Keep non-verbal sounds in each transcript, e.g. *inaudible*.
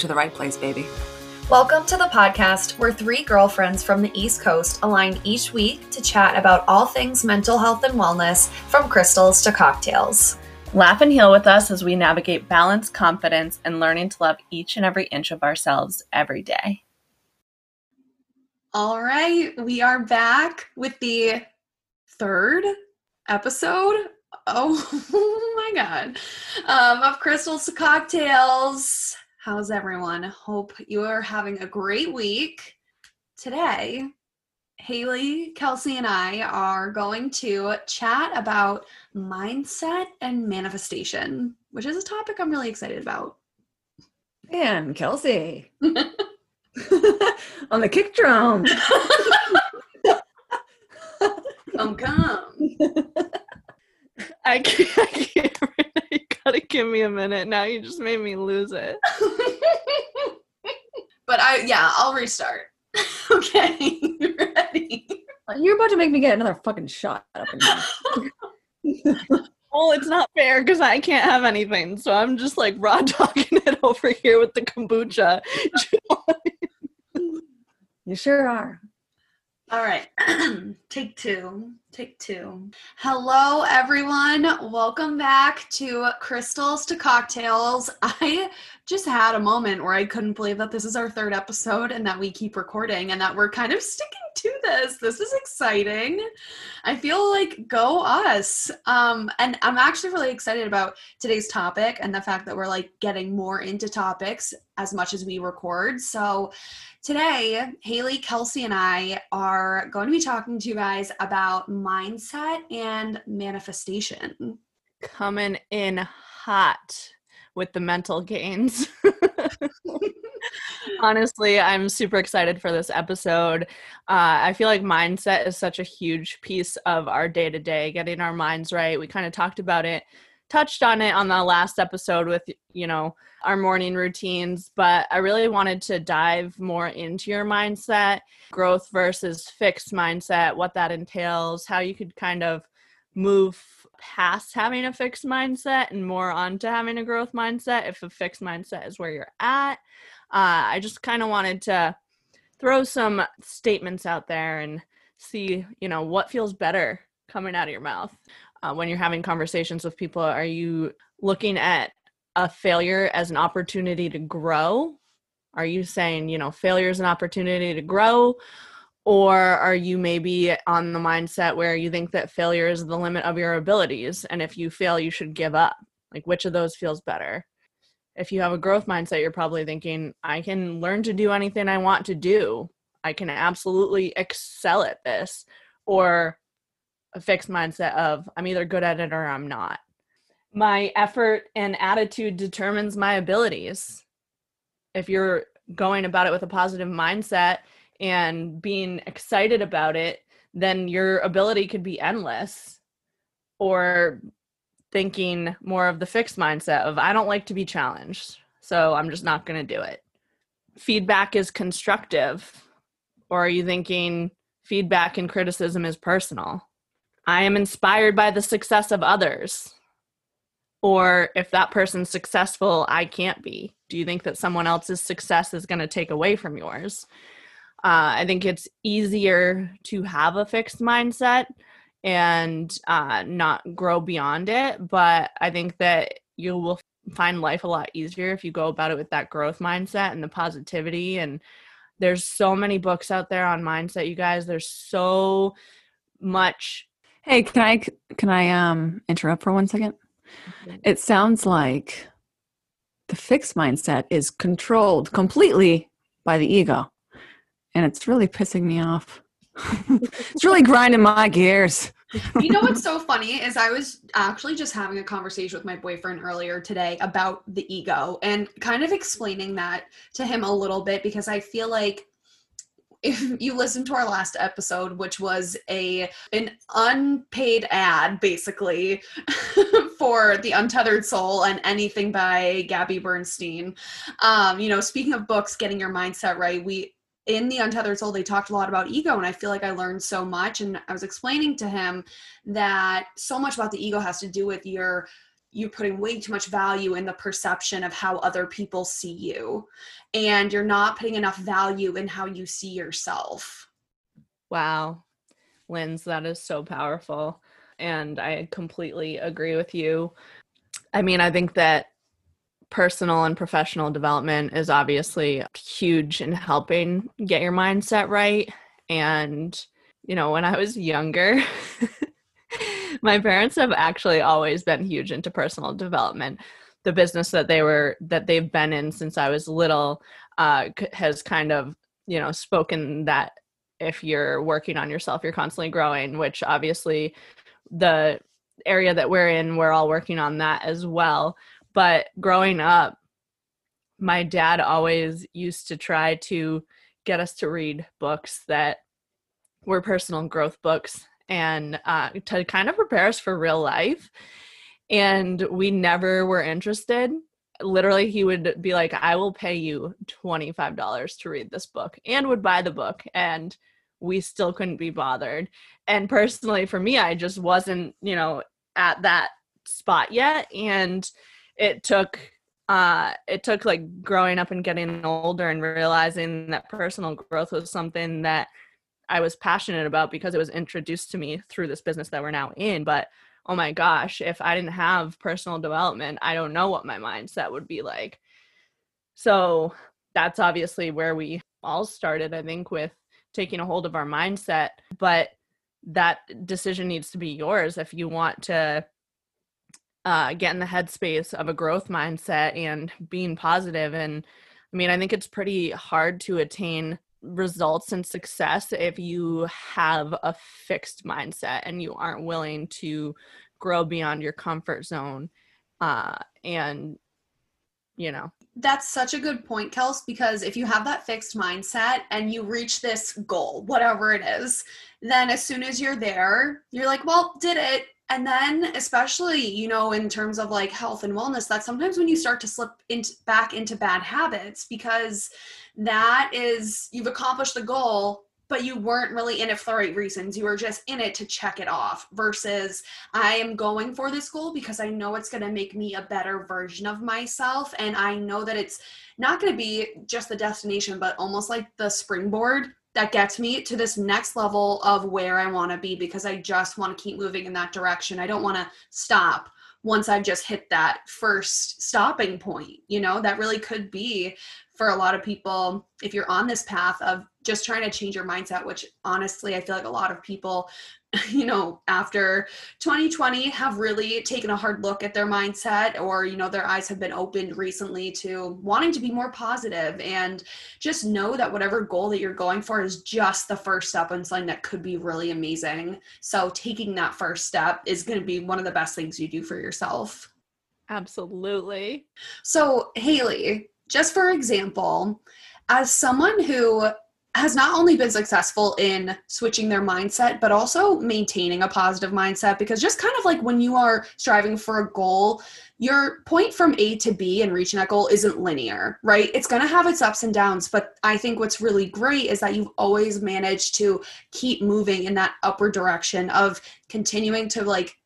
to the right place, baby. Welcome to the podcast where three girlfriends from the East Coast align each week to chat about all things mental health and wellness, from crystals to cocktails. Laugh and heal with us as we navigate balance, confidence, and learning to love each and every inch of ourselves every day. All right, we are back with the third episode. Oh, *laughs* my God. Um, of Crystals to Cocktails. How's everyone? Hope you are having a great week. Today, Haley, Kelsey, and I are going to chat about mindset and manifestation, which is a topic I'm really excited about. And Kelsey *laughs* on the kick drum. come, come. *laughs* I can't, I can't. *laughs* You gotta give me a minute. Now you just made me lose it. *laughs* but I, yeah, I'll restart. *laughs* okay, ready? You're about to make me get another fucking shot up in here. *laughs* well, it's not fair because I can't have anything, so I'm just like raw talking it over here with the kombucha. you sure are. All right, *clears throat* take two. Take two. Hello, everyone. Welcome back to Crystals to Cocktails. *laughs* I just had a moment where I couldn't believe that this is our third episode and that we keep recording and that we're kind of sticking to this. This is exciting. I feel like go us. Um, and I'm actually really excited about today's topic and the fact that we're like getting more into topics as much as we record. So, Today, Haley, Kelsey, and I are going to be talking to you guys about mindset and manifestation. Coming in hot with the mental gains. *laughs* Honestly, I'm super excited for this episode. Uh, I feel like mindset is such a huge piece of our day to day, getting our minds right. We kind of talked about it touched on it on the last episode with you know our morning routines but i really wanted to dive more into your mindset growth versus fixed mindset what that entails how you could kind of move past having a fixed mindset and more onto having a growth mindset if a fixed mindset is where you're at. Uh, i just kind of wanted to throw some statements out there and see you know what feels better coming out of your mouth uh, when you're having conversations with people are you looking at a failure as an opportunity to grow? Are you saying you know failure is an opportunity to grow? Or are you maybe on the mindset where you think that failure is the limit of your abilities and if you fail you should give up? Like which of those feels better? If you have a growth mindset you're probably thinking i can learn to do anything i want to do. I can absolutely excel at this. Or a fixed mindset of I'm either good at it or I'm not. My effort and attitude determines my abilities. If you're going about it with a positive mindset and being excited about it, then your ability could be endless. Or thinking more of the fixed mindset of I don't like to be challenged, so I'm just not going to do it. Feedback is constructive. Or are you thinking feedback and criticism is personal? I am inspired by the success of others. Or if that person's successful, I can't be. Do you think that someone else's success is going to take away from yours? Uh, I think it's easier to have a fixed mindset and uh, not grow beyond it. But I think that you will find life a lot easier if you go about it with that growth mindset and the positivity. And there's so many books out there on mindset, you guys. There's so much Hey, can I can I um interrupt for one second? Mm-hmm. It sounds like the fixed mindset is controlled completely by the ego. And it's really pissing me off. *laughs* it's really grinding my gears. you know what's so *laughs* funny is I was actually just having a conversation with my boyfriend earlier today about the ego and kind of explaining that to him a little bit because I feel like if you listened to our last episode which was a an unpaid ad basically *laughs* for the untethered soul and anything by gabby bernstein. Um, you know speaking of books getting your mindset right we in the untethered soul they talked a lot about ego and i feel like i learned so much and i was explaining to him that so much about the ego has to do with your you're putting way too much value in the perception of how other people see you. And you're not putting enough value in how you see yourself. Wow. Linz that is so powerful. And i completely agree with you. I mean i think that personal and professional development is obviously huge in helping get your mindset right. And you know when i was younger *laughs* my parents have actually always been huge into personal development. The business that they were that they've been in since I was little uh, has kind of you know spoken that if you're working on yourself, you're constantly growing. Which obviously, the area that we're in, we're all working on that as well. But growing up, my dad always used to try to get us to read books that were personal growth books and uh, to kind of prepare us for real life. And we never were interested. Literally, he would be like, I will pay you $25 to read this book, and would buy the book. And we still couldn't be bothered. And personally, for me, I just wasn't, you know, at that spot yet. And it took uh, it took like growing up and getting older and realizing that personal growth was something that I was passionate about because it was introduced to me through this business that we're now in. But oh my gosh, if I didn't have personal development, I don't know what my mindset would be like. So that's obviously where we all started, I think, with taking a hold of our mindset. But that decision needs to be yours if you want to uh, get in the headspace of a growth mindset and being positive. And I mean, I think it's pretty hard to attain results and success if you have a fixed mindset and you aren't willing to grow beyond your comfort zone uh, and you know. That's such a good point kels because if you have that fixed mindset and you reach this goal whatever it is then as soon as you're there you're like well did it and then especially you know in terms of like health and wellness that sometimes when you start to slip into back into bad habits because that is you've accomplished the goal but you weren't really in it for the right reasons. You were just in it to check it off versus I am going for this goal because I know it's going to make me a better version of myself. And I know that it's not going to be just the destination, but almost like the springboard that gets me to this next level of where I want to be because I just want to keep moving in that direction. I don't want to stop once I've just hit that first stopping point. You know, that really could be for a lot of people if you're on this path of just trying to change your mindset, which honestly, I feel like a lot of people *laughs* you know, after 2020 have really taken a hard look at their mindset or, you know, their eyes have been opened recently to wanting to be more positive and just know that whatever goal that you're going for is just the first step on something that could be really amazing. So taking that first step is going to be one of the best things you do for yourself. Absolutely. So, Haley, just for example, as someone who has not only been successful in switching their mindset, but also maintaining a positive mindset. Because just kind of like when you are striving for a goal, your point from A to B and reaching that goal isn't linear, right? It's going to have its ups and downs. But I think what's really great is that you've always managed to keep moving in that upward direction of continuing to like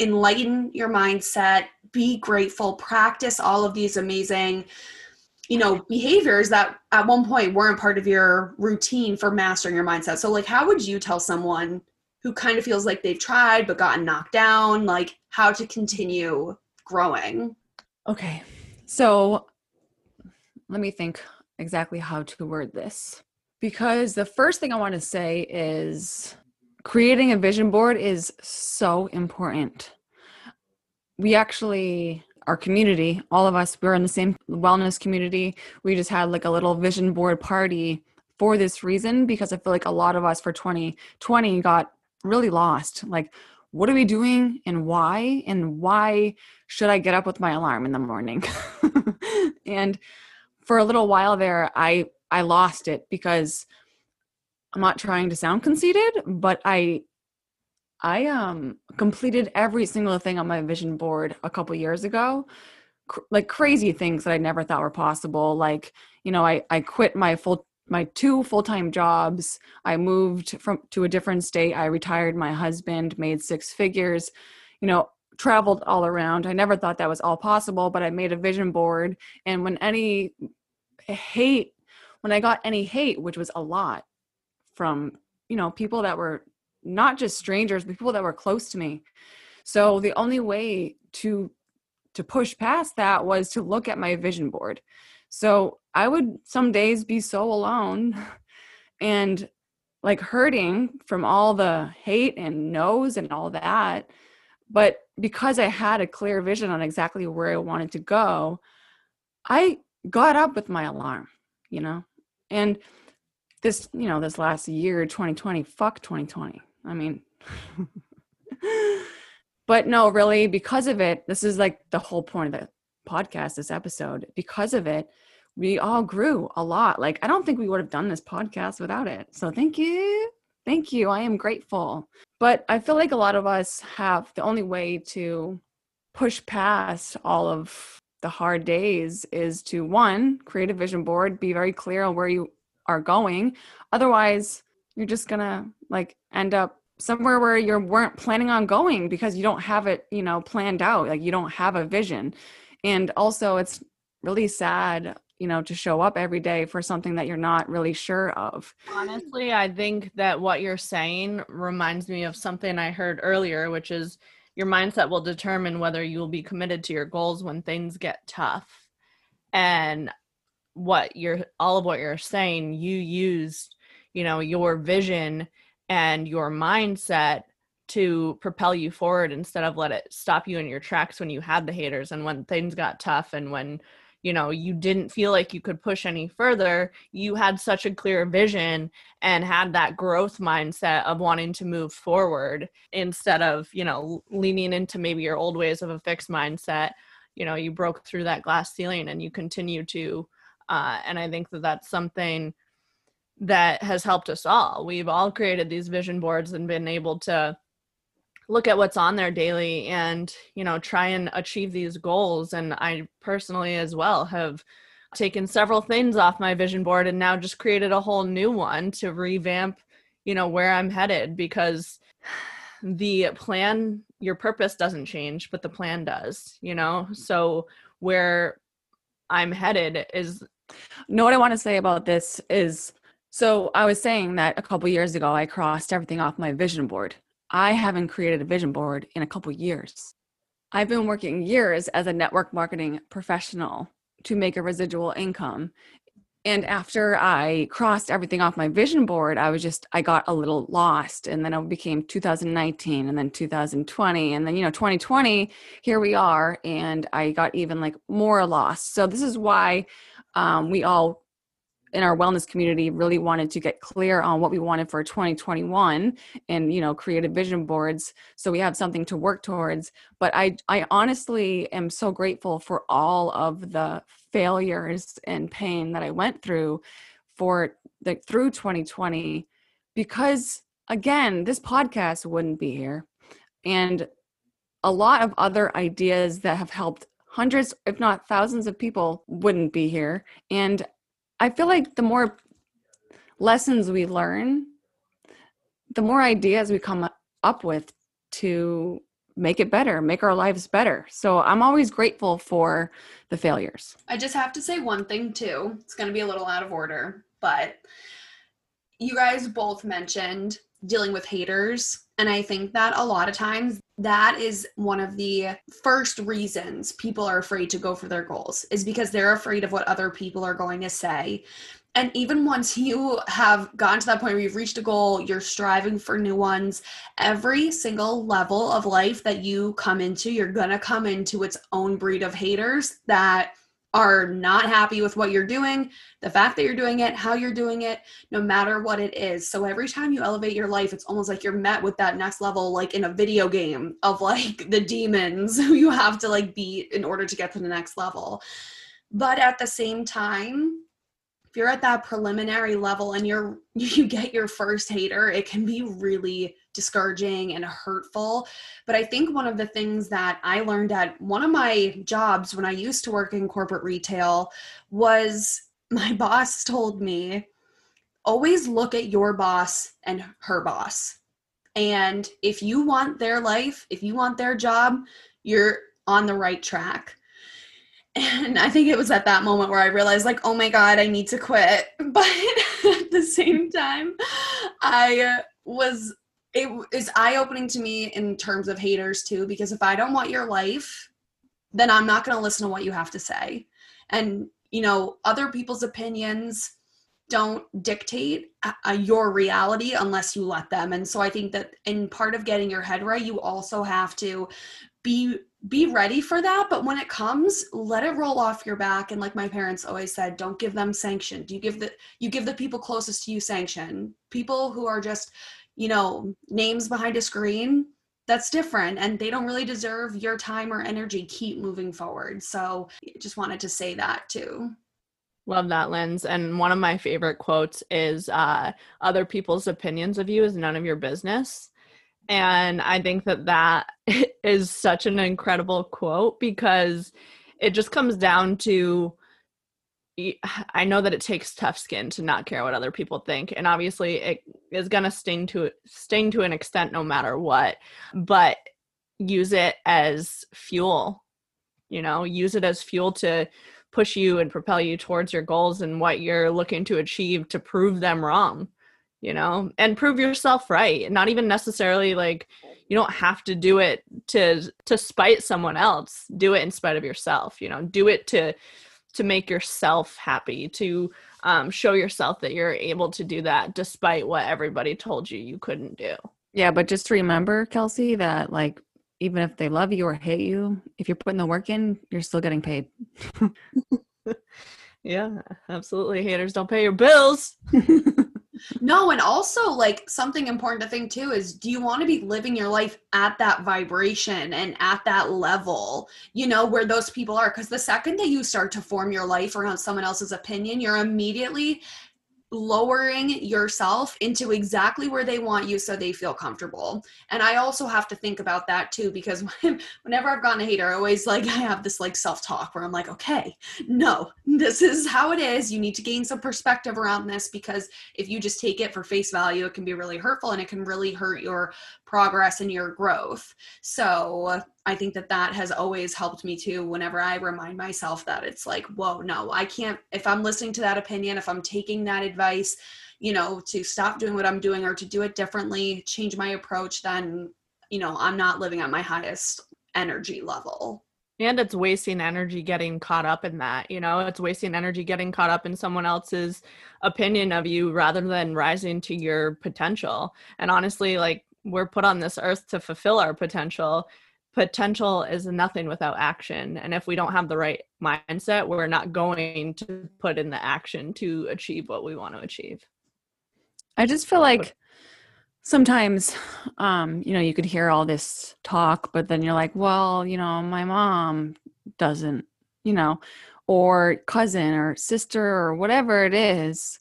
enlighten your mindset, be grateful, practice all of these amazing you know behaviors that at one point weren't part of your routine for mastering your mindset. So like how would you tell someone who kind of feels like they've tried but gotten knocked down like how to continue growing? Okay. So let me think exactly how to word this. Because the first thing i want to say is creating a vision board is so important. We actually our community, all of us, we're in the same wellness community. We just had like a little vision board party for this reason because I feel like a lot of us for 2020 got really lost. Like, what are we doing and why? And why should I get up with my alarm in the morning? *laughs* and for a little while there, I I lost it because I'm not trying to sound conceited, but I I um completed every single thing on my vision board a couple years ago. Cr- like crazy things that I never thought were possible. Like, you know, I I quit my full my two full-time jobs. I moved from to a different state. I retired my husband, made six figures. You know, traveled all around. I never thought that was all possible, but I made a vision board. And when any hate, when I got any hate, which was a lot from, you know, people that were not just strangers, but people that were close to me. So the only way to to push past that was to look at my vision board. So I would some days be so alone *laughs* and like hurting from all the hate and no's and all that. But because I had a clear vision on exactly where I wanted to go, I got up with my alarm, you know? And this, you know, this last year, 2020, fuck 2020. I mean, *laughs* but no, really, because of it, this is like the whole point of the podcast, this episode. Because of it, we all grew a lot. Like, I don't think we would have done this podcast without it. So, thank you. Thank you. I am grateful. But I feel like a lot of us have the only way to push past all of the hard days is to one, create a vision board, be very clear on where you are going. Otherwise, you're just to like end up somewhere where you weren't planning on going because you don't have it, you know, planned out. Like you don't have a vision. And also, it's really sad you know to show up every day for something that you're not really sure of honestly i think that what you're saying reminds me of something i heard earlier which is your mindset will determine whether you will be committed to your goals when things get tough and what you're all of what you're saying you used you know your vision and your mindset to propel you forward instead of let it stop you in your tracks when you had the haters and when things got tough and when you know you didn't feel like you could push any further. You had such a clear vision and had that growth mindset of wanting to move forward instead of you know leaning into maybe your old ways of a fixed mindset. You know you broke through that glass ceiling and you continue to uh, and i think that that's something that has helped us all. We've all created these vision boards and been able to look at what's on there daily and you know try and achieve these goals. And i personally as well have taken several things off my vision board and now just created a whole new one to revamp you know where i'm headed because the plan your purpose doesn't change but the plan does you know? So where i'm headed is know what i want to say about this is so i was saying that a couple years ago i crossed everything off my vision board I haven't created a vision board in a couple years. I've been working years as a network marketing professional to make a residual income. And after I crossed everything off my vision board, I was just, I got a little lost. And then it became 2019 and then 2020. And then, you know, 2020, here we are. And I got even like more lost. So this is why um, we all in our wellness community really wanted to get clear on what we wanted for 2021 and you know creative vision boards. So we have something to work towards. But i i honestly am so grateful for all of the failures and pain that i went through for the through 2020 because again this podcast wouldn't be here. And a lot of other ideas that have helped hundreds if not thousands of people wouldn't be here. And I feel like the more lessons we learn, the more ideas we come up with to make it better, make our lives better. So I'm always grateful for the failures. I just have to say one thing too. It's going to be a little out of order, but you guys both mentioned dealing with haters. And I think that a lot of times that is one of the first reasons people are afraid to go for their goals is because they're afraid of what other people are going to say. And even once you have gotten to that point where you've reached a goal, you're striving for new ones, every single level of life that you come into, you're going to come into its own breed of haters that are not happy with what you're doing, the fact that you're doing it, how you're doing it, no matter what it is. So every time you elevate your life, it's almost like you're met with that next level, like in a video game of *laughs* like the demons who you have to like beat in order to get to the next level. But at the same time, if you're at that preliminary level and you're *laughs* you get your first hater, it can be really discouraging and hurtful. But I think one of the things that I learned at one of my jobs when I used to work in corporate retail was my *laughs* boss told me always look at your boss and her boss. And if you want their life, if you want their job, you're on the right track. And I think it was at that moment where I realized, like, oh my God, I need to quit. *laughs* But at the same time, I was, it is eye opening to me in terms of haters too, because if I don't want your life, then I'm not going to listen to what you have to say. And, you know, other people's opinions, don't dictate uh, your reality unless you let them and so i think that in part of getting your head right you also have to be be ready for that but when it comes let it roll off your back. And like my parents always said don't give them sanction. Do you give the you give the people closest to you sanction. People who are just you know names behind a screen that's different. And they don't really deserve your time or energy. Keep moving forward. So just wanted to say that too. Love that Linz. And one of my favorite quotes is uh, other people's opinions of you is none of your business. And I think that that *laughs* is such an incredible quote because it just comes down to I know that it takes tough skin to not care what other people think and obviously it is going to sting to sting to an extent no matter what but use it as fuel you know? Use it as fuel to push you and propel you towards your goals and what you're looking to achieve to prove them wrong you know and prove yourself right not even necessarily like you don't have to do it to to spite someone else do it in spite of yourself you know do it to to make yourself happy to um, show yourself that you're able to do that despite what everybody told you you couldn't do yeah but just remember kelsey that like even if they love you or hate you, if you're putting the work in, you're still getting paid. *laughs* yeah, absolutely. Haters don't pay your bills. *laughs* no, and also like something important to think too is do you want to be living your life at that vibration and at that level, you know, where those people are? Because the second that you start to form your life around someone else's opinion, you're immediately lowering yourself into exactly where they want you so they feel comfortable. And I also have to think about that too because *laughs* whenever I've gotten a hater, I always like I have this like self-talk where I'm like, okay, no, this is how it is. You need to gain some perspective around this because if you just take it for face value, it can be really hurtful and it can really hurt your progress and your growth. So I think that that has always helped me too. Whenever I remind myself that it's like, whoa, no, I can't, if I'm listening to that opinion, if I'm taking that advice, you know, to stop doing what I'm doing or to do it differently, change my approach, then, you know, I'm not living at my highest energy level. And it's wasting energy getting caught up in that, you know, it's wasting energy getting caught up in someone else's opinion of you rather than rising to your potential. And honestly, like, we're put on this earth to fulfill our potential potential is nothing without action. And if we don't have the right mindset we're not going to put in the action to achieve what we want to achieve. I just feel like sometimes um you know you could hear all this talk but then you're like well you know my mom doesn't you know or cousin or sister or whatever it is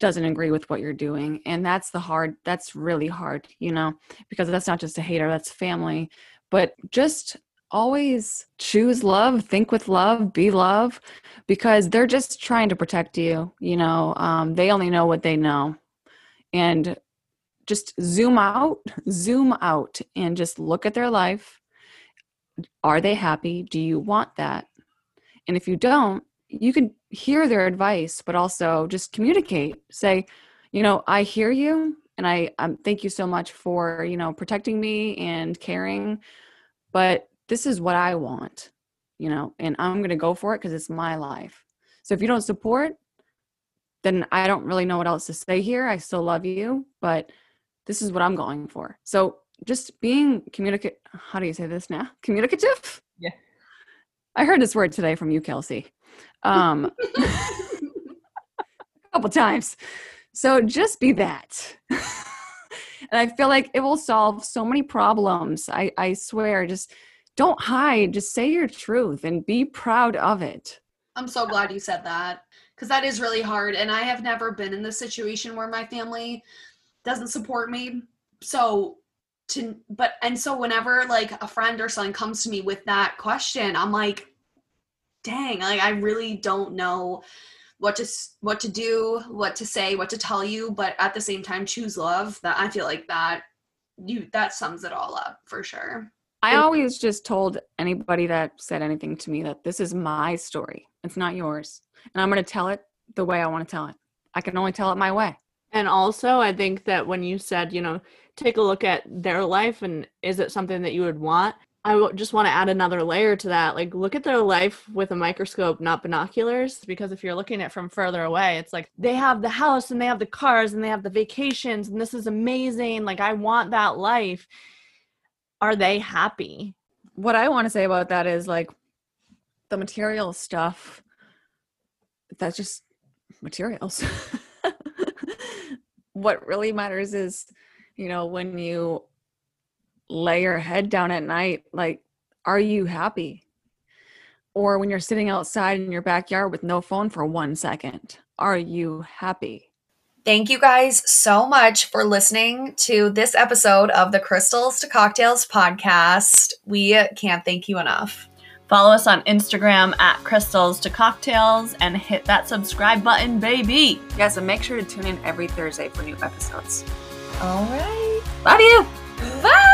doesn't agree with what you're doing and that's the hard that's really hard you know because that's not just a hater that's family but just always choose love think with love be love because they're just trying to protect you you know um, they only know what they know and just zoom out zoom out and just look at their life. Are they happy? Do you want that? And if you don't you can hear their advice, but also just communicate. Say, you know, I hear you and I um, thank you so much for, you know, protecting me and caring, but this is what I want, you know, and I'm going to go for it because it's my life. So if you don't support, then I don't really know what else to say here. I still love you, but this is what I'm going for. So just being communicate how do you say this now? Communicative? Yeah. I heard this word today from you, Kelsey um, a *laughs* *laughs* couple times. So just be that. *laughs* and I feel like it will solve so many problems. I, I swear, just don't hide, just say your truth and be proud of it. I'm so glad you said that because that is really hard. And I have never been in the situation where my family doesn't support me. So to but and so whenever like a friend or someone comes to me with that question, I'm like, dang, like I really don't know what to what to do, what to say, what to tell you, but at the same time choose love. That I feel like that you that sums it all up for sure. I always just told anybody that said anything to me that this is my story. It's not yours. And I'm going to tell it the way I want to tell it. I can only tell it my way. And also, I think that when you said, you know, take a look at their life and is it something that you would want? I just want to add another layer to that. Like, look at their life with a microscope, not binoculars. Because if you're looking at from further away, it's like they have the house and they have the cars and they have the vacations and this is amazing. Like, I want that life. Are they happy? What I want to say about that is like the material stuff, that's just materials. *laughs* what really matters is, you know, when you lay your head down at night, like, are you happy? Or when you're sitting outside in your backyard with no phone for one second, are you happy? Thank you guys so much for listening to this episode of the Crystals to Cocktails podcast. We can't thank you enough. Follow us on Instagram at Crystals to Cocktails and hit that subscribe button, baby. Yes, and make sure to tune in every Thursday for new episodes. All right. Love you. Bye.